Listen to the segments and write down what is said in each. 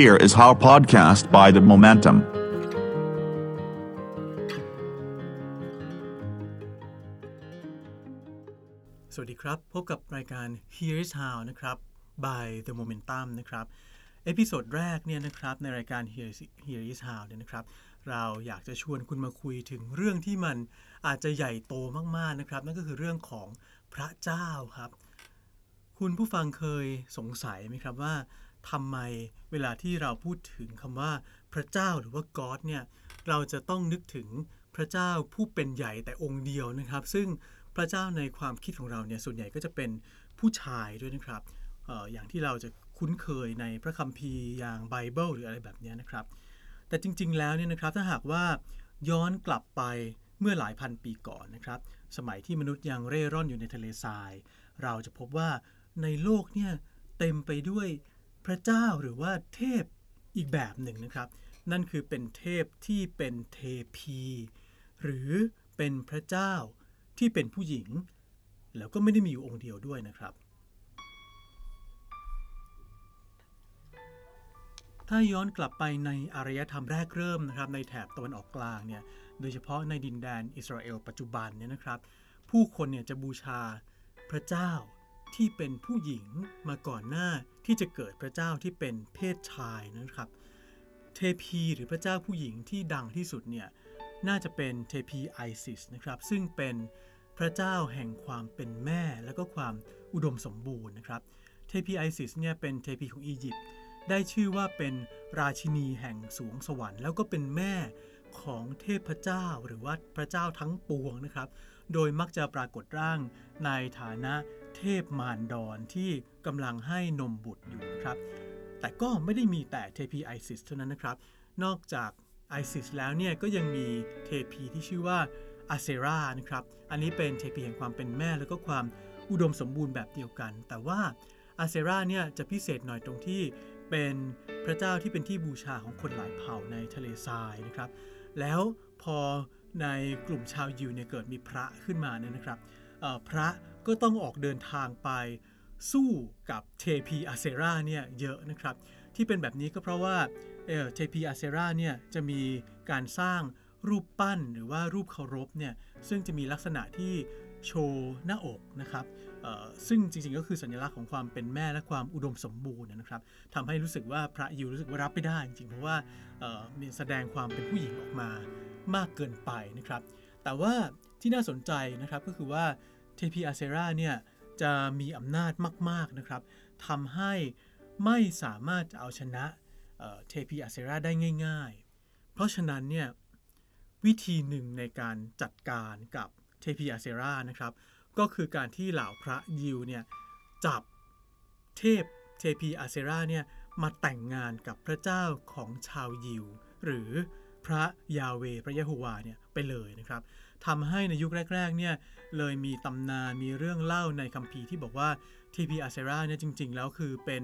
Here Is How podcast by The Momentum. สวัสดีครับ พบกับรายการ Here is How นะครับ by The Momentum นะครับ episode แรกเนี่ยนะครับในรายการ Here's Here is How เนี่ยนะครับ เราอยากจะชวนคุณมาคุยถึงเรื่องที่มันอาจจะใหญ่โตมากๆนะครับ นั่นก็คือเรื่องของพระเจ้าครับ คุณผู้ฟังเคยสงสัยไหมครับว่า ทำไมเวลาที่เราพูดถึงคำว่าพระเจ้าหรือว่า God เนี่ยเราจะต้องนึกถึงพระเจ้าผู้เป็นใหญ่แต่องค์เดียวนะครับ ซึ่งพระเจ้าในความคิดของเราเนี่ยส่วนใหญ่ก็จะเป็นผู้ชายด้วยนะครับอออย่างที่เราจะคุ้นเคยในพระคัมภีร์อย่างไบเบิลหรืออะไรแบบนี้นะครับ แต่จริง ๆ แล้วเนี่ยนะครับถ้าหากว่าย้อนกลับไปเมื่อหลายพันปีก่อนนะครับ สมัยที่มนุษย์ยังเร่ร่อนอยู่ในทะเลทราย เราจะพบว่าในโลกเนี่ยเต็มไปด้วย พระเจ้าหรือว่าเทพอีกแบบหนึ่งนะครับ นั่นคือเป็นเทพที่เป็นเทพี หรือเป็นพระเจ้าที่เป็นผู้หญิง แล้วก็ไม่ได้มีอยู่องค์เดียวด้วยนะครับ ถ้าย้อนกลับไปในอารยธรรมแรกเริ่มนะครับ ในแถบตะวันออกกลางเนี่ยโดยเฉพาะในดินแดนอิสราเอลปัจจุบันเนี่ยนะครับ ผู้คนเนี่ยจะบูชาพระเจ้า ที่เป็นผู้หญิงมาก่อนหน้าที่จะเกิดพระเจ้าที่เป็นเพศชายนะครับ เทพีหรือพระเจ้าผู้หญิงที่ดังที่สุดเนี่ยน่าจะเป็นเทพีไอซิสนะครับ ซึ่งเป็นพระเจ้าแห่งความเป็นแม่และก็ความอุดมสมบูรณ์นะครับ เทพีไอซิสเนี่ยเป็นเทพีของอียิปต์ได้ชื่อว่าเป็นราชินีแห่งสรวงสวรรค์ แล้วก็เป็นแม่ของเทพเจ้าหรือว่าพระเจ้าทั้งปวงนะครับ โดยมักจะปรากฏร่างในฐานะ เทพมารดรที่กำลังให้นมบุตรอยู่นะครับ แต่ก็ไม่ได้มีแต่เทพีไอซิสเท่านั้นนะครับ นอกจากไอซิสแล้วเนี่ยก็ยังมีเทพีที่ชื่อว่าอาเซรานะครับ อันนี้เป็นเทพีแห่งความเป็นแม่แล้วก็ความอุดมสมบูรณ์แบบเดียวกัน แต่ว่าอาเซราเนี่ยจะพิเศษหน่อยตรงที่เป็นพระเจ้าที่เป็นที่บูชาของคนหลายเผ่าในทะเลทรายนะครับ แล้วพอในกลุ่มชาวยิวเนี่ยเกิดมีพระขึ้นมาเนี่ยนะครับพระ ก็ต้องออกเดินทางไปสู้กับเทพีอาเซราเนี่ยเยอะนะครับ ที่เป็นแบบนี้ก็เพราะว่าเทพีอาเซราเนี่ยจะมีการสร้างรูปปั้นหรือว่ารูปเคารพเนี่ยซึ่งจะมีลักษณะที่โชว์หน้าอกนะครับซึ่งจริงๆก็คือสัญลักษณ์ของความเป็นแม่และความอุดมสมบูรณ์นะครับทำให้รู้สึกว่าพระยิวรู้สึกว่ารับไม่ได้จริงๆเพราะว่ามีแสดงความเป็นผู้หญิงออกมามากเกินไปนะครับ แต่ว่าที่น่าสนใจนะครับก็คือว่า เทพีอาเซราเนี่ยจะมีอำนาจมาก ๆ นะครับทำให้ไม่สามารถจะเอาชนะเทพีอาเซราได้ง่าย ๆ เพราะฉะนั้นเนี่ยวิธีหนึ่งในการจัดการกับเทพีอาเซรานะครับ ก็คือการที่เหล่าพระยิวเนี่ยจับเทพเทพีอาเซราเนี่ยมาแต่งงานกับพระเจ้าของชาวยิว หรือ พระยาเวพระยะโฮวาเนี่ยไปเลยนะครับทำให้ในยุคแรกๆเนี่ยเลยมีตำนานมีเรื่องเล่าในคัมภีร์ที่บอกว่าทีพีอาเซราเนี่ยจริง ๆ แล้วคือเป็น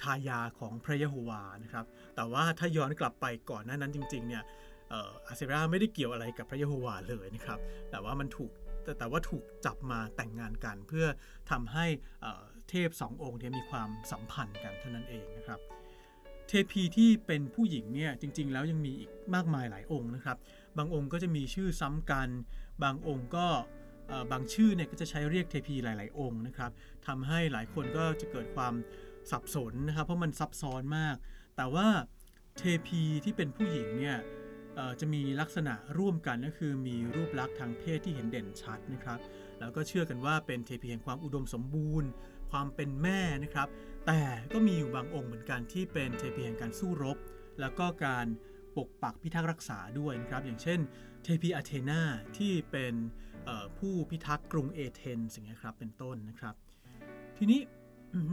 ชายาของพระยะโฮวานะครับแต่ว่าถ้าย้อนกลับไปก่อนหน้านั้นจริงๆเนี่ยอาเซราไม่ได้เกี่ยวอะไรกับพระยะโฮวาเลยนะครับแต่ว่ามันถูกแต่แต่ว่าถูกจับมาแต่งงานกัน เพื่อทำให้เทพสององค์เนี้มีความสัมพันธ์กันเท่านั้นเองนะครับ เทพีที่เป็นผู้หญิงเนี่ยจริง ๆ แล้วยังมีอีกมากมายหลายองค์นะครับ บางองค์ก็จะมีชื่อซ้ำกัน บางองค์ก็บางชื่อเนี่ยก็จะใช้เรียกเทพีหลาย ๆ องค์นะครับทำให้หลายคนก็จะเกิดความสับสนนะครับ เพราะมันซับซ้อนมาก แต่ว่าเทพีที่เป็นผู้หญิงเนี่ยจะมีลักษณะร่วมกันก็คือมีรูปลักษณ์ทางเพศที่เห็นเด่นชัดนะครับ แล้วก็เชื่อกันว่าเป็นเทพีแห่งความอุดมสมบูรณ์ ความเป็นแม่นะครับ แต่ก็มีอยู่บางองค์เหมือนกันที่เป็นเทพีแห่งการสู้รบ แล้วก็การปกปักพิทักษ์รักษาด้วยนะครับ อย่างเช่น เทพีอาเทนาที่เป็นผู้พิทักษ์กรุงเอเธนส์อย่างเงี้ยครับเป็นต้นนะครับ ทีนี้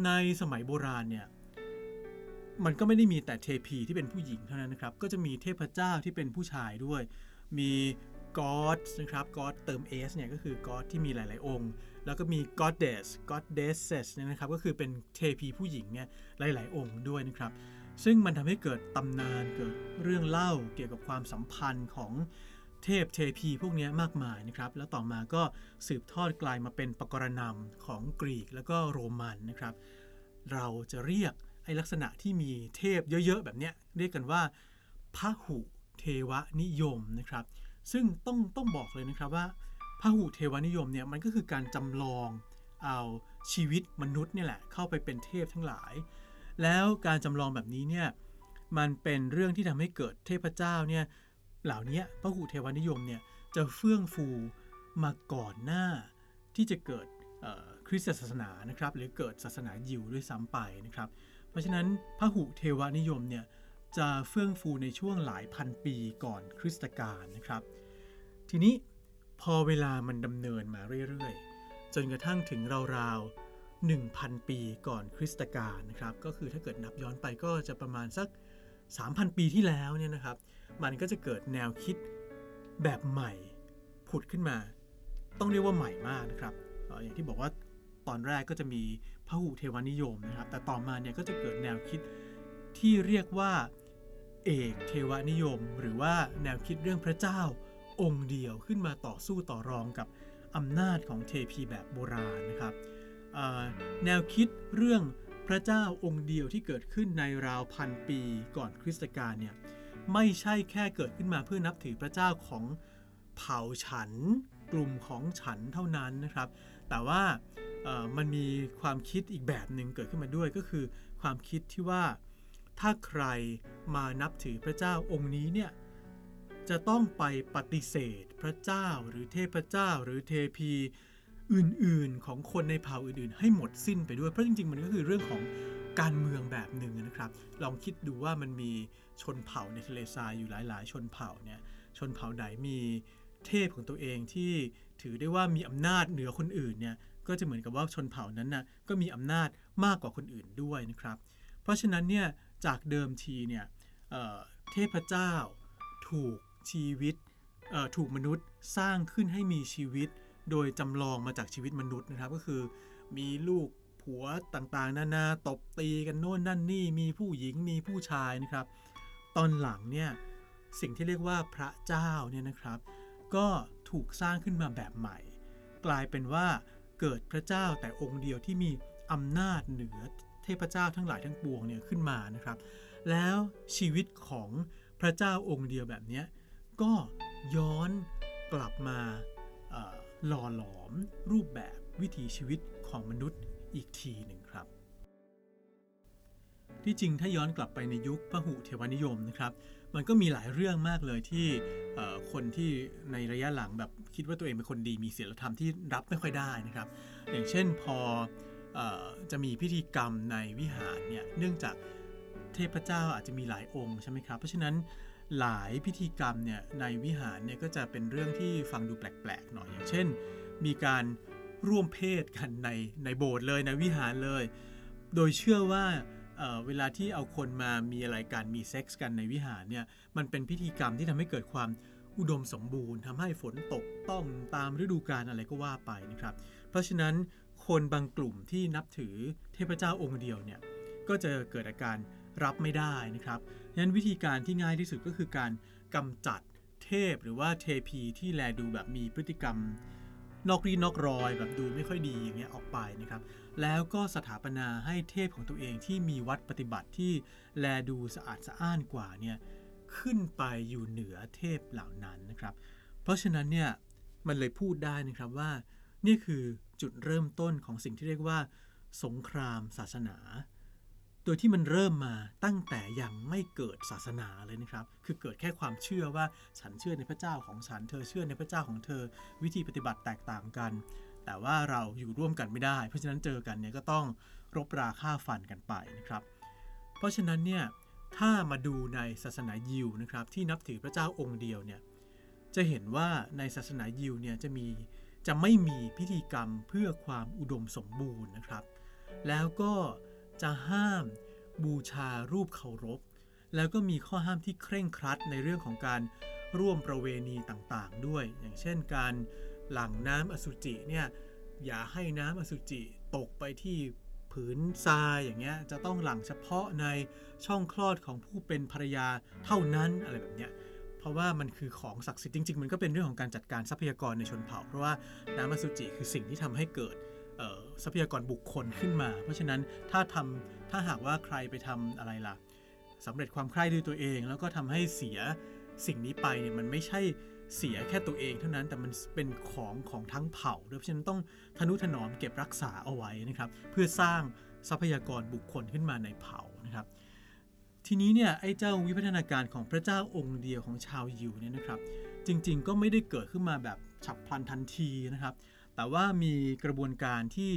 ในสมัยโบราณเนี่ยมันก็ไม่ได้มีแต่เทพีที่เป็นผู้หญิงเท่านั้นนะครับ ก็จะมีเทพเจ้าที่เป็นผู้ชายด้วย มีกอดนะครับกอดเติม s เนี่ยก็คือกอดที่มีหลาย ๆ องค์ แล้วก็มี goddess goddesses เนี่ยนะครับก็คือเป็นเทพีผู้หญิงเนี่ยหลาย ๆ องค์ด้วยนะครับ ซึ่งมันทำให้เกิดตำนานเกิดเรื่องเล่าเกี่ยวกับความสัมพันธ์ของเทพเทพีพวกนี้มากมายนะครับ แล้วต่อมาก็สืบทอดกลายมาเป็นปกรณำของกรีกแล้วก็โรมันนะครับ เราจะเรียกไอลักษณะที่มีเทพเยอะ ๆ แบบเนี้ยเรียกกันว่าพหุเทวนิยมนะครับ ซึ่งต้องต้องบอกเลยนะครับว่า พหุเทวนิยมเนี่ยมันก็คือการจำลองเอาชีวิตมนุษย์เนี่ยแหละเข้าไปเป็นเทพทั้งหลาย แล้วการจำลองแบบนี้เนี่ยมันเป็นเรื่องที่ทำให้เกิดเทพเจ้าเนี่ยเหล่านี้พหุเทวนิยมเนี่ยจะเฟื่องฟูมาก่อนหน้าที่จะเกิดคริสตศาสนานะครับ หรือเกิดศาสนายิวด้วยซ้ำไปนะครับ เพราะฉะนั้นพหุเทวนิยมเนี่ยจะเฟื่องฟูในช่วงหลายพันปีก่อนคริสตกาลนะครับ ทีนี้ พอเวลามันดำเนินมาเรื่อยๆ จนกระทั่งถึงราวๆ 1,000 ปีก่อนคริสตกาลนะครับ ก็คือถ้าเกิดนับย้อนไปก็จะประมาณสัก 3,000 ปีที่แล้วเนี่ยนะครับ มันก็จะเกิดแนวคิดแบบใหม่ผุดขึ้นมา ต้องเรียกว่าใหม่มากนะครับอย่างที่บอกว่าตอนแรกก็จะมีพหุเทวนิยมนะครับ แต่ต่อมาเนี่ยก็จะเกิดแนวคิดที่เรียกว่าเอกเทวนิยม หรือว่าแนวคิดเรื่องพระเจ้า องค์เดียวขึ้นมาต่อสู้ต่อรองกับอำนาจของเทพีแบบโบราณนะครับแนวคิดเรื่องพระเจ้าองค์เดียวที่เกิดขึ้นในราวพันปีก่อนคริสตกาลเนี่ยไม่ใช่แค่เกิดขึ้นมาเพื่อนับถือพระเจ้าของเผ่าฉันกลุ่มของฉันเท่านั้นนะครับ แต่ว่ามันมีความคิดอีกแบบหนึ่งเกิดขึ้นมาด้วยก็คือ ความคิดที่ว่าถ้าใครมานับถือพระเจ้าองค์นี้เนี่ย จะต้องไปปฏิเสธพระเจ้าหรือเทพเจ้าหรือเทพีอื่นๆ ของคนในเผ่าอื่นๆ ให้หมดสิ้นไปด้วยเพราะจริงๆ มันก็คือเรื่องของการเมืองแบบหนึ่งนะครับ ลองคิดดูว่ามันมีชนเผ่าในทะเลทรายอยู่หลาย ๆ ชนเผ่าเนี่ยชนเผ่าไหนมีเทพของตัวเองที่ถือได้ว่ามีอำนาจเหนือคนอื่นเนี่ยก็จะเหมือนกับว่าชนเผ่านั้นนะ่ะก็มีอำนาจมากกว่าคนอื่นด้วยนะครับ เพราะฉะนั้นเนี่ยจากเดิมทีเนี่ยเเทพเจ้าถูก ชีวิตถูกมนุษย์สร้างขึ้นให้มีชีวิต โดยจำลองมาจากชีวิตมนุษย์นะครับ ก็คือ มีลูกผัวต่างๆ นานาตบตีกันโน่นนั่นนี่มีผู้หญิงมีผู้ชายนะครับ ตอนหลังเนี่ยสิ่งที่เรียกว่าพระเจ้าเนี่ยนะครับ ก็ถูกสร้างขึ้นมาแบบใหม่ กลายเป็นว่าเกิดพระเจ้าแต่องค์เดียวที่มีอำนาจเหนือเทพเจ้าทั้งหลายทั้งปวงเนี่ยขึ้นมานะครับ แล้วชีวิตของพระเจ้าองค์เดียวแบบนี้ ก็ย้อนกลับมาหล่อหลอมรูปแบบวิถีชีวิตของมนุษย์อีกทีหนึ่งครับ ที่จริงถ้าย้อนกลับไปในยุคพหุเทวนิยมนะครับ มันก็มีหลายเรื่องมากเลยที่คนที่ในระยะหลังแบบคิดว่าตัวเองเป็นคนดีมีศีลธรรมที่รับไม่ค่อยได้นะครับ อย่างเช่นพออจะมีพิธีกรรมในวิหารเนี่ยเนื่องจากเทพเจ้าอาจจะมีหลายองค์ใช่ไหมครับ เพราะฉะนั้น หลายพิธีกรรมเนี่ยในวิหารเนี่ยก็จะเป็นเรื่องที่ฟังดูแปลกๆหน่อยอย่างเช่น มีการร่วมเพศกันในในโบสถ์เลยในวิหารเลย โดยเชื่อว่าเเวลาที่เอาคนมามีอะไรกันมีเซ็กส์กันในวิหารเนี่ยมันเป็นพิธีกรรมที่ทำให้เกิดความอุดมสมบูรณ์ทำให้ฝนตกต้องตามฤดูกาลอะไรก็ว่าไปนะครับ เพราะฉะนั้นคนบางกลุ่มที่นับถือเทพเจ้าองค์เดียวเนี่ยก็จะเกิดอาการรับไม่ได้นะครับ ฉะนั้นวิธีการที่ง่ายที่สุดก็คือการกำจัดเทพหรือว่าเทพีที่แลดูแบบมีพฤติกรรม นอกรีนอกรอยแบบดูไม่ค่อยดีอย่างเงี้ยออกไปนะครับ แล้วก็สถาปนาให้เทพของตัวเองที่มีวัดปฏิบัติที่แลดูสะอาดสะอ้านกว่าเนี่ยขึ้นไปอยู่เหนือเทพเหล่านั้นนะครับ เพราะฉะนั้นเนี่ยมันเลยพูดได้นะครับว่า นี่คือจุดเริ่มต้นของสิ่งที่เรียกว่า สงครามศาสนา โดยที่มันเริ่มมาตั้งแต่ยังไม่เกิดศาสนาเลยนะครับ คือเกิดแค่ความเชื่อว่าฉันเชื่อในพระเจ้าของฉัน เธอเชื่อในพระเจ้าของเธอ วิธีปฏิบัติแตกต่างกัน แต่ว่าเราอยู่ร่วมกันไม่ได้ เพราะฉะนั้นเจอกันเนี่ยก็ต้องรบราฆ่าฟันกันไปนะครับ เพราะฉะนั้นเนี่ยถ้ามาดูในศาสนายิวนะครับที่นับถือพระเจ้าองค์เดียวเนี่ยจะเห็นว่าในศาสนายิวเนี่ยจะมีจะไม่มีพิธีกรรมเพื่อความอุดมสมบูรณ์นะครับ แล้วก็ จะห้ามบูชารูปเคารพ แล้วก็มีข้อห้ามที่เคร่งครัดในเรื่องของการร่วมประเวณีต่างๆ ด้วย อย่างเช่นการหลั่งน้ำอสุจิเนี่ยอย่าให้น้ำอสุจิตกไปที่ผืนทรายอย่างเงี้ยจะต้องหลั่งเฉพาะในช่องคลอดของผู้เป็นภรรยาเท่านั้นอะไรแบบเนี้ยเพราะว่ามันคือของศักดิ์สิทธิ์จริง ๆ มันก็เป็นเรื่องของการจัดการทรัพยากรในชนเผ่า เพราะว่าน้ำอสุจิคือสิ่งที่ทำให้เกิด ทรัพยากรบุคคลขึ้นมา เพราะฉะนั้นถ้าทำถ้าหากว่าใครไปทำอะไรล่ะสำเร็จความใคร่ด้วยตัวเอง แล้วก็ทำให้เสียสิ่งนี้ไปเนี่ยมันไม่ใช่เสียแค่ตัวเองเท่านั้นแต่มันเป็นของของทั้งเผ่าด้วยเพราะฉะนั้นต้องทนุถนอมเก็บรักษาเอาไว้นะครับ เพื่อสร้างทรัพยากรบุคคลขึ้นมาในเผ่านะครับ ทีนี้เนี่ยไอ้เจ้าวิพัฒนาการของพระเจ้าองค์เดียวของชาวยิวเนี่ยนะครับ จริงๆก็ไม่ได้เกิดขึ้นมาแบบฉับพลันทันทีนะครับ แต่ว่ามีกระบวนการที่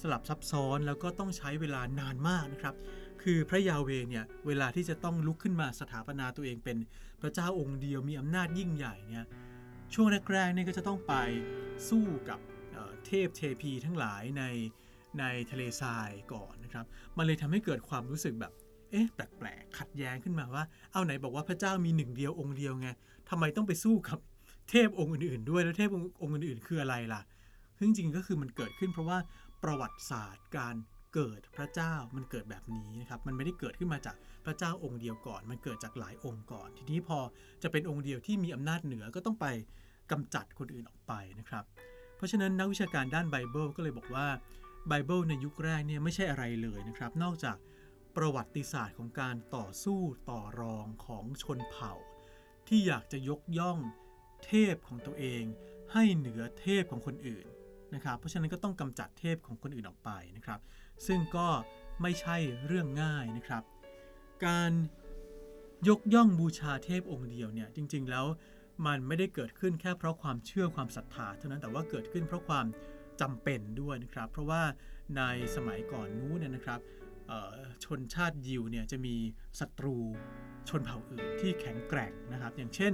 สลับซับซ้อนแล้วก็ต้องใช้เวลานานมากนะครับ คือพระยาเวเนี่ยเวลาที่จะต้องลุกขึ้นมาสถาปนาตัวเองเป็นพระเจ้าองค์เดียวมีอำนาจยิ่งใหญ่เนี่ยช่วงแรกๆเนี่ยก็จะต้องไปสู้กับเเทพเทพีทั้งหลายในในทะเลทรายก่อนนะครับ มันเลยทำให้เกิดความรู้สึกแบบ เอ๊ะ แปลกๆ ขัดแย้งขึ้นมาว่า เอาไหนบอกว่าพระเจ้ามีหนึ่งเดียวองค์เดียวไงทำไมต้องไปสู้กับเทพองค์อื่นๆ ด้วย แล้วเทพองค์อื่นๆ คืออะไรล่ะ ซึ่งจริงก็คือมันเกิดขึ้นเพราะว่าประวัติศาสตร์การเกิดพระเจ้ามันเกิดแบบนี้นะครับ มันไม่ได้เกิดขึ้นมาจากพระเจ้าองค์เดียวก่อน มันเกิดจากหลายองค์ก่อน ทีนี้พอจะเป็นองค์เดียวที่มีอำนาจเหนือก็ต้องไปกำจัดคนอื่นออกไปนะครับ เพราะฉะนั้นนักวิชาการด้านไบเบิลก็เลยบอกว่าไบเบิลในยุคแรกเนี่ยไม่ใช่อะไรเลยนะครับ นอกจากประวัติศาสตร์ของการต่อสู้ต่อรองของชนเผ่า ที่อยากจะยกย่องเทพของตัวเอง ให้เหนือเทพของคนอื่น นะครับ เพราะฉะนั้นก็ต้องกำจัดเทพของคนอื่นออกไปนะครับ ซึ่งก็ไม่ใช่เรื่องง่ายนะครับ การยกย่องบูชาเทพองค์เดียวเนี่ยจริง ๆ แล้วมันไม่ได้เกิดขึ้นแค่เพราะความเชื่อความศรัทธาเท่านั้นแต่ว่าเกิดขึ้นเพราะความจำเป็นด้วยนะครับ เพราะว่าในสมัยก่อนนู้นเนี่ยนะครับชนชาติยิวเนี่ยจะมีศัตรูชนเผ่าอื่นที่แข็งแกร่งนะครับ อย่างเช่น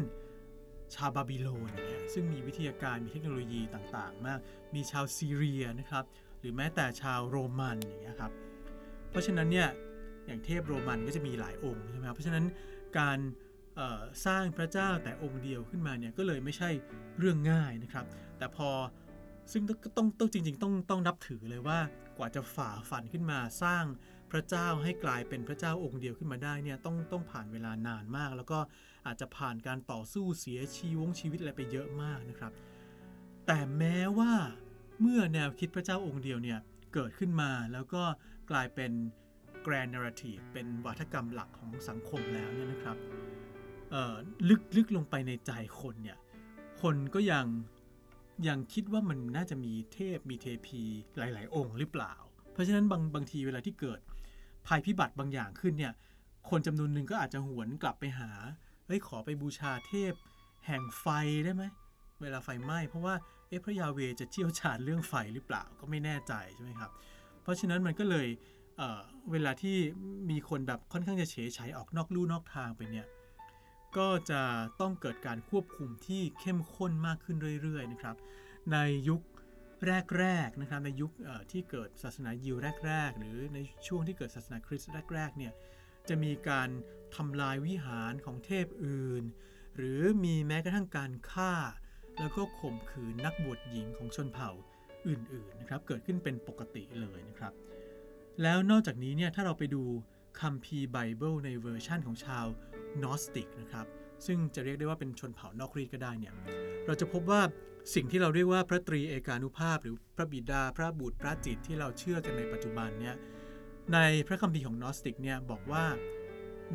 ชาวบาบิโลนอย่างเงี้ยซึ่งมีวิทยาการมีเทคโนโลยีต่างๆ มาก มีชาวซีเรียนะครับ หรือแม้แต่ชาวโรมันอย่างเงี้ยครับเพราะฉะนั้นเนี่ยอย่างเทพโรมันก็จะมีหลายองค์ใช่ไหมครับเพราะฉะนั้นการสร้างพระเจ้าแต่องค์เดียวขึ้นมาเนี่ยก็เลยไม่ใช่เรื่องง่ายนะครับ แต่พอซึ่งก็ต้องต้องจริง ๆ ต้องต้องนับถือเลยว่า ว่าจะฝ่าฟันขึ้นมาสร้างพระเจ้าให้กลายเป็นพระเจ้าองค์เดียวขึ้นมาได้เนี่ยต้องต้องผ่านเวลานานมาก แล้วก็อาจจะผ่านการต่อสู้เสียชีวงชีวิตอะไรไปเยอะมากนะครับ แต่แม้ว่าเมื่อแนวคิดพระเจ้าองค์เดียวเนี่ยเกิดขึ้นมาแล้วก็กลายเป็น grand narrative เป็นวัฒกรรมหลักของสังคมแล้วเนี่ยนะครับลึกลึกลงไปในใจคนเนี่ยคนก็ยัง ยังคิดว่ามันน่าจะมีเทพมีเทพีหลาย ๆ องค์หรือเปล่า เพราะฉะนั้นบางบางทีเวลาที่เกิดภัยพิบัติบางอย่างขึ้นเนี่ยคนจำนวนหนึ่งก็อาจจะหวนกลับไปหาเอ้ยขอไปบูชาเทพ แห่งไฟได้ไหมเวลาไฟไหม้เพราะว่าเอ๊ะพระยาเวจะเชี่ยวชาญเรื่องไฟหรือเปล่าก็ไม่แน่ใจใช่ไหมครับเพราะฉะนั้นมันก็เลยเเวลาที่มีคนแบบค่อนข้างจะเฉยฉายออกนอกลู่นอกทางไปเนี่ย ก็จะต้องเกิดการควบคุมที่เข้มข้นมากขึ้นเรื่อยๆนะครับ ในยุคแรกๆนะครับในยุคที่เกิดศาสนายิวแรก ๆ หรือในช่วงที่เกิดศาสนาคริสต์แรกๆเนี่ยจะมีการทำลายวิหารของเทพอื่น หรือมีแม้กระทั่งการฆ่า แล้วก็ข่มขืนนักบวชหญิงของชนเผ่าอื่นๆนะครับเกิดขึ้นเป็นปกติเลยนะครับ แล้วนอกจากนี้เนี่ยถ้าเราไปดูคัมภีร์ไบเบิลในเวอร์ชั่นของชาว นอสติกนะครับซึ่งจะเรียกได้ว่าเป็นชนเผ่านอกรีตก็ได้เนี่ยเราจะพบว่าสิ่งที่เราเรียกว่าพระตรีเอกานุภาพ หรือพระบิดาพระบุตรพระจิตที่เราเชื่อกันในปัจจุบันเนี่ยในพระคัมภีร์ของนอสติกเนี่ยบอกว่า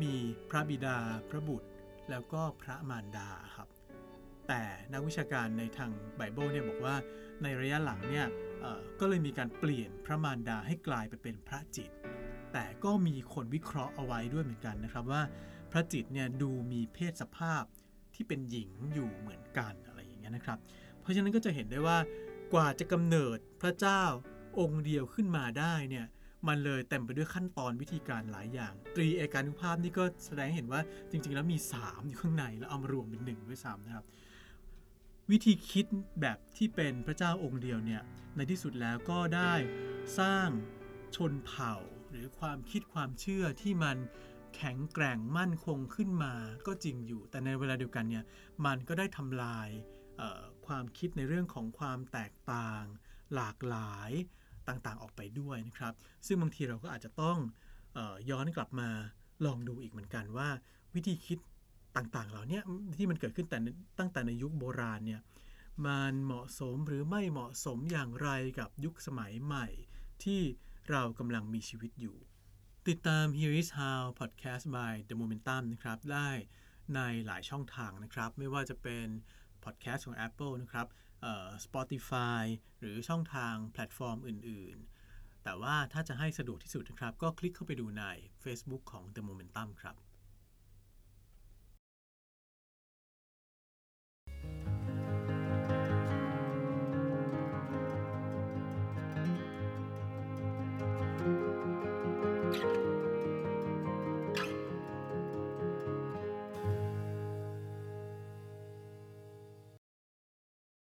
มีพระบิดาพระบุตร แล้วก็พระมารดาครับแต่นักวิชาการในทางไบเบิลเนี่ยบอกว่าในระยะหลังเนี่ยก็เลยมีการเปลี่ยนพระมารดาให้กลายไปเป็นพระจิต แต่ก็มีคนวิเคราะห์เอาไว้ด้วยเหมือนกันนะครับว่า พระจิตเนี่ยดูมีเพศสภาพที่เป็นหญิงอยู่เหมือนกันอะไรอย่างเงี้ยนะครับ เพราะฉะนั้นก็จะเห็นได้ว่ากว่าจะกำเนิดพระเจ้าองค์เดียวขึ้นมาได้เนี่ยมันเลยเต็มไปด้วยขั้นตอนวิธีการหลายอย่าง ตรีเอกานุภาพนี่ก็แสดงเห็นว่าจริง ๆ แล้วมี 3 อยู่ข้างในแล้วเอามารวมเป็นหนึ่งด้วยซ้ำนะครับ วิธีคิดแบบที่เป็นพระเจ้าองค์เดียวเนี่ยในที่สุดแล้วก็ได้สร้างชนเผ่า หรือความคิดความเชื่อที่มัน แข็งแกร่งมั่นคงขึ้นมาก็จริงอยู่ แต่ในเวลาเดียวกันเนี่ยมันก็ได้ทำลายความคิดในเรื่องของความแตกต่าง หลากหลายต่างๆออกไปด้วยนะครับ ซึ่งบางทีเราก็อาจจะต้องออย้อนกลับมาลองดูอีกเหมือนกันว่า วิธีคิดต่างๆเหล่านี้ที่มันเกิดขึ้นแต่ตั้งแต่ในยุคโบราณเนี่ยมันเหมาะสมหรือไม่เหมาะสมอย่างไรกับยุคสมัยใหม่ ที่เรากำลังมีชีวิตอยู่ ติดตาม Here is How Podcast by The Momentum นะครับ ได้ในหลายช่องทางนะครับ ไม่ว่าจะเป็น Podcast ของ Apple นะครับเอ่อ Spotify หรือช่องทางแพลตฟอร์มอื่น ๆ แต่ว่าถ้าจะให้สะดวกที่สุดนะครับ ก็คลิกเข้าไปดูใน Facebook ของ The Momentum ครับ